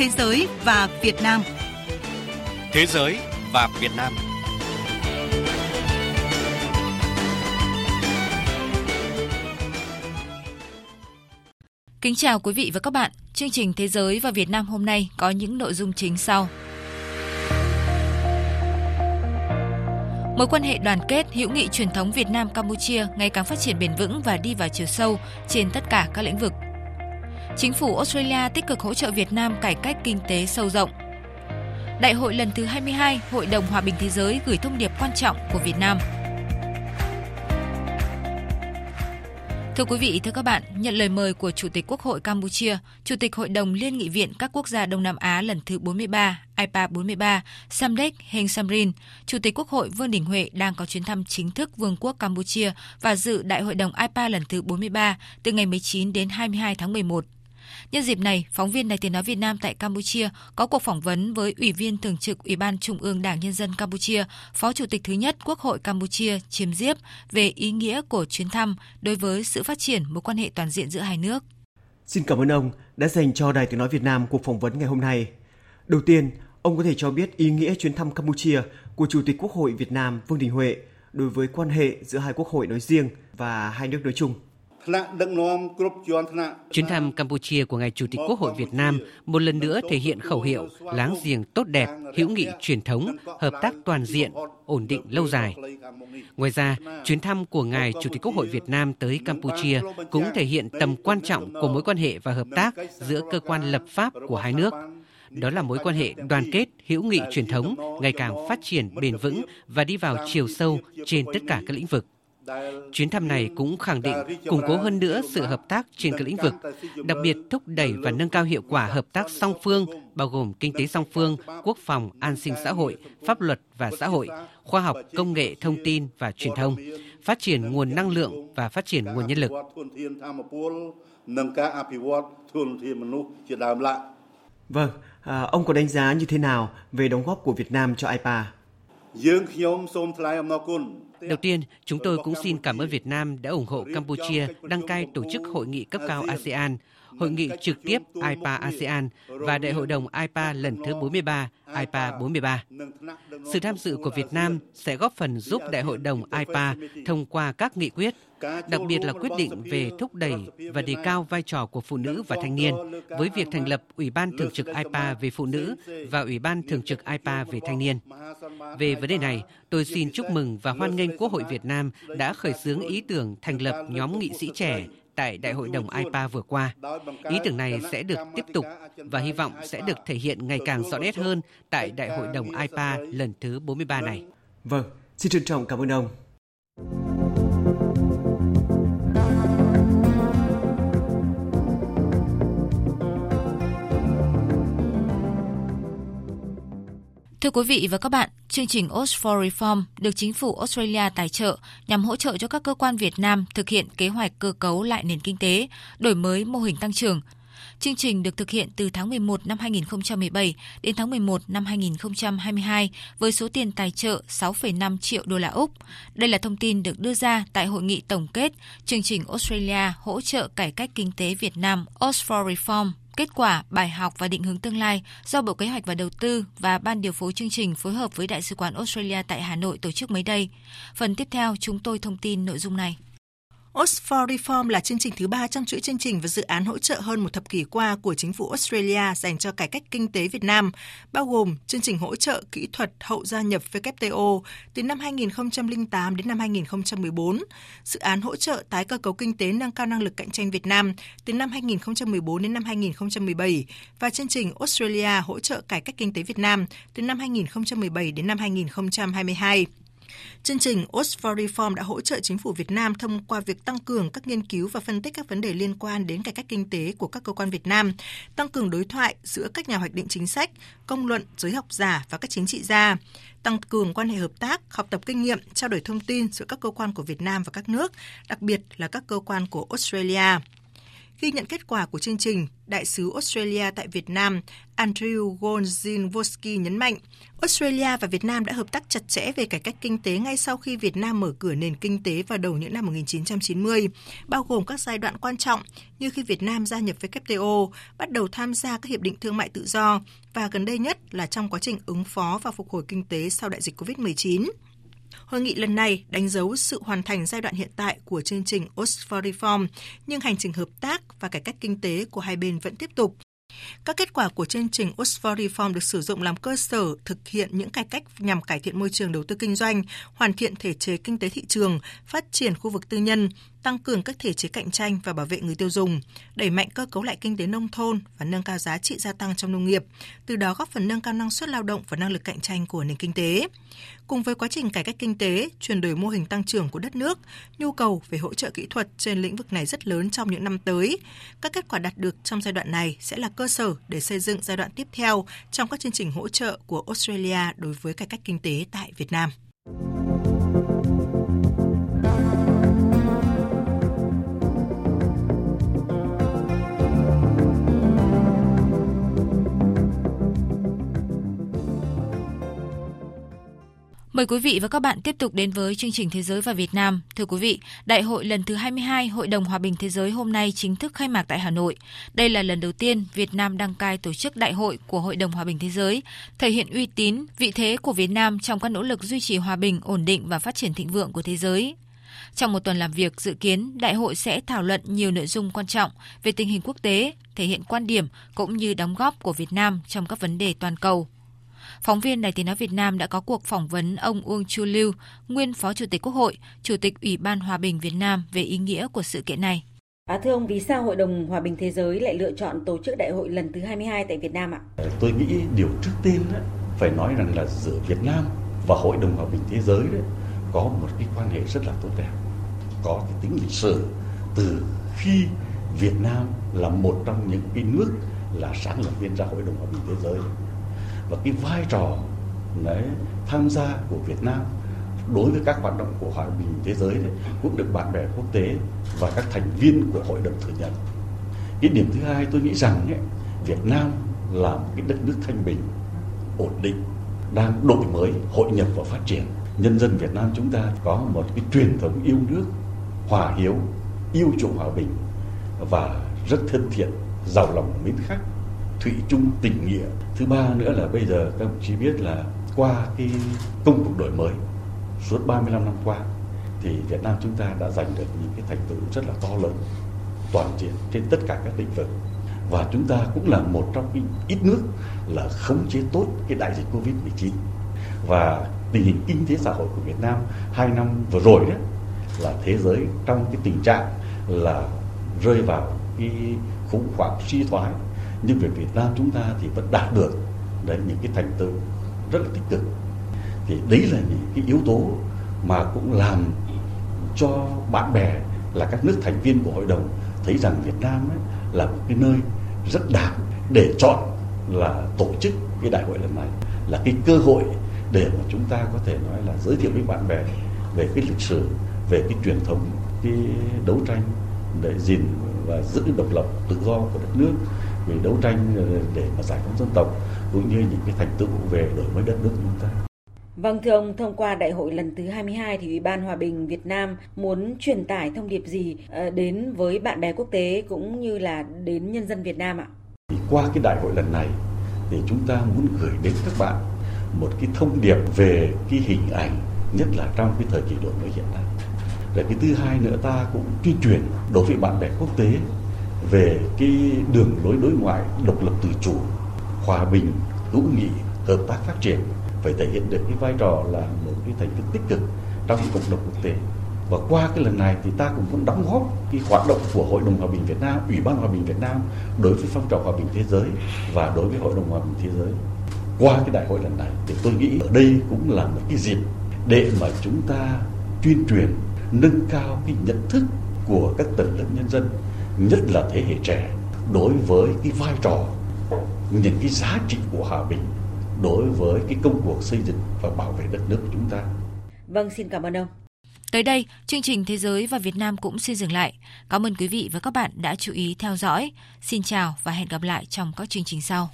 Thế giới và Việt Nam. Thế giới và Việt Nam. Kính chào quý vị và các bạn. Chương trình Thế giới và Việt Nam hôm nay có những nội dung chính sau. Mối quan hệ đoàn kết, hữu nghị truyền thống Việt Nam Campuchia ngày càng phát triển bền vững và đi vào chiều sâu trên tất cả các lĩnh vực. Chính phủ Australia tích cực hỗ trợ Việt Nam cải cách kinh tế sâu rộng. Đại hội lần thứ 22 Hội đồng Hòa bình Thế giới gửi thông điệp quan trọng của Việt Nam. Thưa quý vị, thưa các bạn, nhận lời mời của Chủ tịch Quốc hội Campuchia, Chủ tịch Hội đồng Liên nghị viện các quốc gia Đông Nam Á lần thứ 43, IPA 43, Samdech Heng Samrin, Chủ tịch Quốc hội Vương Đình Huệ đang có chuyến thăm chính thức Vương quốc Campuchia và dự Đại hội đồng IPA lần thứ 43 từ ngày 19 đến 22 tháng 11 Nhân dịp này, phóng viên Đài Tiếng Nói Việt Nam tại Campuchia có cuộc phỏng vấn với Ủy viên Thường trực Ủy ban Trung ương Đảng Nhân dân Campuchia, Phó Chủ tịch thứ nhất Quốc hội Campuchia Chiêm Diếp về ý nghĩa của chuyến thăm đối với sự phát triển mối quan hệ toàn diện giữa hai nước. Xin cảm ơn ông đã dành cho Đài Tiếng Nói Việt Nam cuộc phỏng vấn ngày hôm nay. Đầu tiên, ông có thể cho biết ý nghĩa chuyến thăm Campuchia của Chủ tịch Quốc hội Việt Nam Vương Đình Huệ đối với quan hệ giữa hai quốc hội nói riêng và hai nước nói chung. Chuyến thăm Campuchia của ngài Chủ tịch Quốc hội Việt Nam một lần nữa thể hiện khẩu hiệu láng giềng tốt đẹp, hữu nghị truyền thống, hợp tác toàn diện, ổn định lâu dài. Ngoài ra, chuyến thăm của ngài Chủ tịch Quốc hội Việt Nam tới Campuchia cũng thể hiện tầm quan trọng của mối quan hệ và hợp tác giữa cơ quan lập pháp của hai nước. Đó là mối quan hệ đoàn kết, hữu nghị truyền thống ngày càng phát triển bền vững và đi vào chiều sâu trên tất cả các lĩnh vực. Chuyến thăm này cũng khẳng định củng cố hơn nữa sự hợp tác trên các lĩnh vực, đặc biệt thúc đẩy và nâng cao hiệu quả hợp tác song phương, bao gồm kinh tế song phương, quốc phòng, an sinh xã hội, pháp luật và xã hội, khoa học, công nghệ, thông tin và truyền thông, phát triển nguồn năng lượng và phát triển nguồn nhân lực. Vâng, à, ông có đánh giá như thế nào về đóng góp của Việt Nam cho IPA? Đầu tiên, chúng tôi cũng xin cảm ơn Việt Nam đã ủng hộ Campuchia đăng cai tổ chức hội nghị cấp cao ASEAN, hội nghị trực tiếp IPA ASEAN và Đại hội đồng IPA lần thứ 43, IPA 43. Sự tham dự của Việt Nam sẽ góp phần giúp Đại hội đồng IPA thông qua các nghị quyết, đặc biệt là quyết định về thúc đẩy và đề cao vai trò của phụ nữ và thanh niên với việc thành lập Ủy ban Thường trực IPA về phụ nữ và Ủy ban Thường trực IPA về thanh niên. Về vấn đề này, tôi xin chúc mừng và hoan nghênh Quốc hội Việt Nam đã khởi xướng ý tưởng thành lập nhóm nghị sĩ trẻ tại Đại hội đồng IPA vừa qua. Ý tưởng này sẽ được tiếp tục và hy vọng sẽ được thể hiện ngày càng rõ nét hơn tại Đại hội đồng IPA lần thứ 43 này. Vâng, xin trân trọng cảm ơn ông. Thưa quý vị và các bạn, chương trình Ost for Reform được chính phủ Australia tài trợ nhằm hỗ trợ cho các cơ quan Việt Nam thực hiện kế hoạch cơ cấu lại nền kinh tế, đổi mới mô hình tăng trưởng. Chương trình được thực hiện từ tháng 11 năm 2017 đến tháng 11 năm 2022 với số tiền tài trợ 6,5 triệu đô la Úc. Đây là thông tin được đưa ra tại hội nghị tổng kết chương trình Australia hỗ trợ cải cách kinh tế Việt Nam Ost for Reform kết quả, bài học và định hướng tương lai do Bộ Kế hoạch và Đầu tư và Ban điều phối chương trình phối hợp với Đại sứ quán Australia tại Hà Nội tổ chức mới đây. Phần tiếp theo chúng tôi thông tin nội dung này. Oxford Reform là chương trình thứ ba trong chuỗi chương trình và dự án hỗ trợ hơn một thập kỷ qua của chính phủ Australia dành cho cải cách kinh tế Việt Nam, bao gồm chương trình hỗ trợ kỹ thuật hậu gia nhập WTO từ năm 2008 đến năm 2014, dự án hỗ trợ tái cơ cấu kinh tế nâng cao năng lực cạnh tranh Việt Nam từ năm 2014 đến năm 2017 và chương trình Australia hỗ trợ cải cách kinh tế Việt Nam từ năm 2017 đến năm 2022. Chương trình OS for Reform đã hỗ trợ chính phủ Việt Nam thông qua việc tăng cường các nghiên cứu và phân tích các vấn đề liên quan đến cải cách kinh tế của các cơ quan Việt Nam, tăng cường đối thoại giữa các nhà hoạch định chính sách, công luận, giới học giả và các chính trị gia, tăng cường quan hệ hợp tác, học tập kinh nghiệm, trao đổi thông tin giữa các cơ quan của Việt Nam và các nước, đặc biệt là các cơ quan của Australia. Ghi nhận kết quả của chương trình, Đại sứ Australia tại Việt Nam Andrew Gonzinvoski nhấn mạnh, Australia và Việt Nam đã hợp tác chặt chẽ về cải cách kinh tế ngay sau khi Việt Nam mở cửa nền kinh tế vào đầu những năm 1990, bao gồm các giai đoạn quan trọng như khi Việt Nam gia nhập WTO, bắt đầu tham gia các hiệp định thương mại tự do và gần đây nhất là trong quá trình ứng phó và phục hồi kinh tế sau đại dịch COVID-19. Hội nghị lần này đánh dấu sự hoàn thành giai đoạn hiện tại của chương trình Oxford Reform, nhưng hành trình hợp tác và cải cách kinh tế của hai bên vẫn tiếp tục. Các kết quả của chương trình Oxford Reform được sử dụng làm cơ sở thực hiện những cải cách nhằm cải thiện môi trường đầu tư kinh doanh, hoàn thiện thể chế kinh tế thị trường, phát triển khu vực tư nhân, tăng cường các thể chế cạnh tranh và bảo vệ người tiêu dùng, đẩy mạnh cơ cấu lại kinh tế nông thôn và nâng cao giá trị gia tăng trong nông nghiệp, từ đó góp phần nâng cao năng suất lao động và năng lực cạnh tranh của nền kinh tế. Cùng với quá trình cải cách kinh tế, chuyển đổi mô hình tăng trưởng của đất nước, nhu cầu về hỗ trợ kỹ thuật trên lĩnh vực này rất lớn trong những năm tới. Các kết quả đạt được trong giai đoạn này sẽ là cơ sở để xây dựng giai đoạn tiếp theo trong các chương trình hỗ trợ của Australia đối với cải cách kinh tế tại Việt Nam. Mời quý vị và các bạn tiếp tục đến với chương trình Thế giới và Việt Nam. Thưa quý vị, Đại hội lần thứ 22 Hội đồng Hòa bình Thế giới hôm nay chính thức khai mạc tại Hà Nội. Đây là lần đầu tiên Việt Nam đăng cai tổ chức đại hội của Hội đồng Hòa bình Thế giới, thể hiện uy tín, vị thế của Việt Nam trong các nỗ lực duy trì hòa bình, ổn định và phát triển thịnh vượng của thế giới. Trong một tuần làm việc, dự kiến đại hội sẽ thảo luận nhiều nội dung quan trọng về tình hình quốc tế, thể hiện quan điểm cũng như đóng góp của Việt Nam trong các vấn đề toàn cầu. Phóng viên Đài Tiếng Nói Việt Nam đã có cuộc phỏng vấn ông Uông Chu Lưu, nguyên Phó Chủ tịch Quốc hội, Chủ tịch Ủy ban Hòa bình Việt Nam về ý nghĩa của sự kiện này. À, thưa ông, vì sao Hội đồng Hòa bình Thế giới lại lựa chọn tổ chức đại hội lần thứ 22 tại Việt Nam ạ? Tôi nghĩ điều trước tiên đó, phải nói rằng là giữa Việt Nam và Hội đồng Hòa bình Thế giới đấy, có một cái quan hệ rất là tốt đẹp, có cái tính lịch sử từ khi Việt Nam là một trong những cái nước là sáng lập viên ra Hội đồng Hòa bình Thế giới và cái vai trò đấy, tham gia của Việt Nam đối với các hoạt động của hòa bình thế giới đấy, cũng được bạn bè quốc tế và các thành viên của hội đồng thừa nhận. Cái điểm thứ hai tôi nghĩ rằng ấy, Việt Nam là một cái đất nước thanh bình, ổn định, đang đổi mới, hội nhập và phát triển. Nhân dân Việt Nam chúng ta có một cái truyền thống yêu nước, hòa hiếu, yêu chuộng hòa bình và rất thân thiện, giàu lòng mến khách thủy chung tình nghĩa thứ ba nữa là bây giờ các đồng chí biết là qua cái công cuộc đổi mới suốt 35 năm qua, thì Việt Nam chúng ta đã giành được những cái thành tựu rất là to lớn toàn diện trên tất cả các lĩnh vực. Và chúng ta cũng là một trong những ít nước là khống chế tốt cái đại dịch Covid-19 và tình hình kinh tế xã hội của Việt Nam hai năm vừa rồi đó là thế giới trong cái tình trạng là rơi vào cái khủng hoảng suy thoái nhưng về Việt Nam chúng ta thì vẫn đạt được. Đấy, những cái thành tựu rất là tích cực. Thì đấy là những cái yếu tố mà cũng làm cho bạn bè là các nước thành viên của hội đồng thấy rằng Việt Nam ấy là một cái nơi rất đáng để chọn là tổ chức cái đại hội lần này, là cái cơ hội để mà chúng ta có thể nói là giới thiệu với bạn bè về cái lịch sử, về cái truyền thống, cái đấu tranh để gìn và giữ độc lập tự do của đất nước về đấu tranh ờ, để mà giải phóng dân tộc cũng như những cái thành tựu về đổi mới đất nước chúng ta. Vâng thưa ông, thông qua đại hội lần thứ 22 thì Ủy ban Hòa bình Việt Nam muốn truyền tải thông điệp gì ờ, đến với bạn bè quốc tế cũng như là đến nhân dân Việt Nam ạ? Thì qua cái đại hội lần này thì chúng ta muốn gửi đến các bạn một cái thông điệp về cái hình ảnh nhất là trong cái thời kỳ đổi mới hiện nay. Rồi cái thứ hai nữa ta cũng tuyên truyền đối với bạn bè quốc tế về cái đường lối đối ngoại độc lập tự chủ, hòa bình, hữu nghị, hợp tác phát triển phải thể hiện được cái vai trò là một cái thành viên tích cực trong cộng đồng quốc tế. Và qua cái lần này thì ta cũng muốn đóng góp cái hoạt động của Hội đồng Hòa bình Việt Nam, Ủy ban Hòa bình Việt Nam đối với phong trào hòa bình thế giới và đối với Hội đồng Hòa bình thế giới. Qua cái đại hội lần này thì tôi nghĩ ở đây cũng là một cái dịp để mà chúng ta tuyên truyền nâng cao cái nhận thức của các tầng lớp nhân dân nhất là thế hệ trẻ đối với cái vai trò những cái giá trị của hòa bình đối với cái công cuộc xây dựng và bảo vệ đất nước của chúng ta. Vâng, xin cảm ơn ông. Tới đây, chương trình Thế giới và Việt Nam cũng xin dừng lại. Cảm ơn quý vị và các bạn đã chú ý theo dõi. Xin chào và hẹn gặp lại trong các chương trình sau.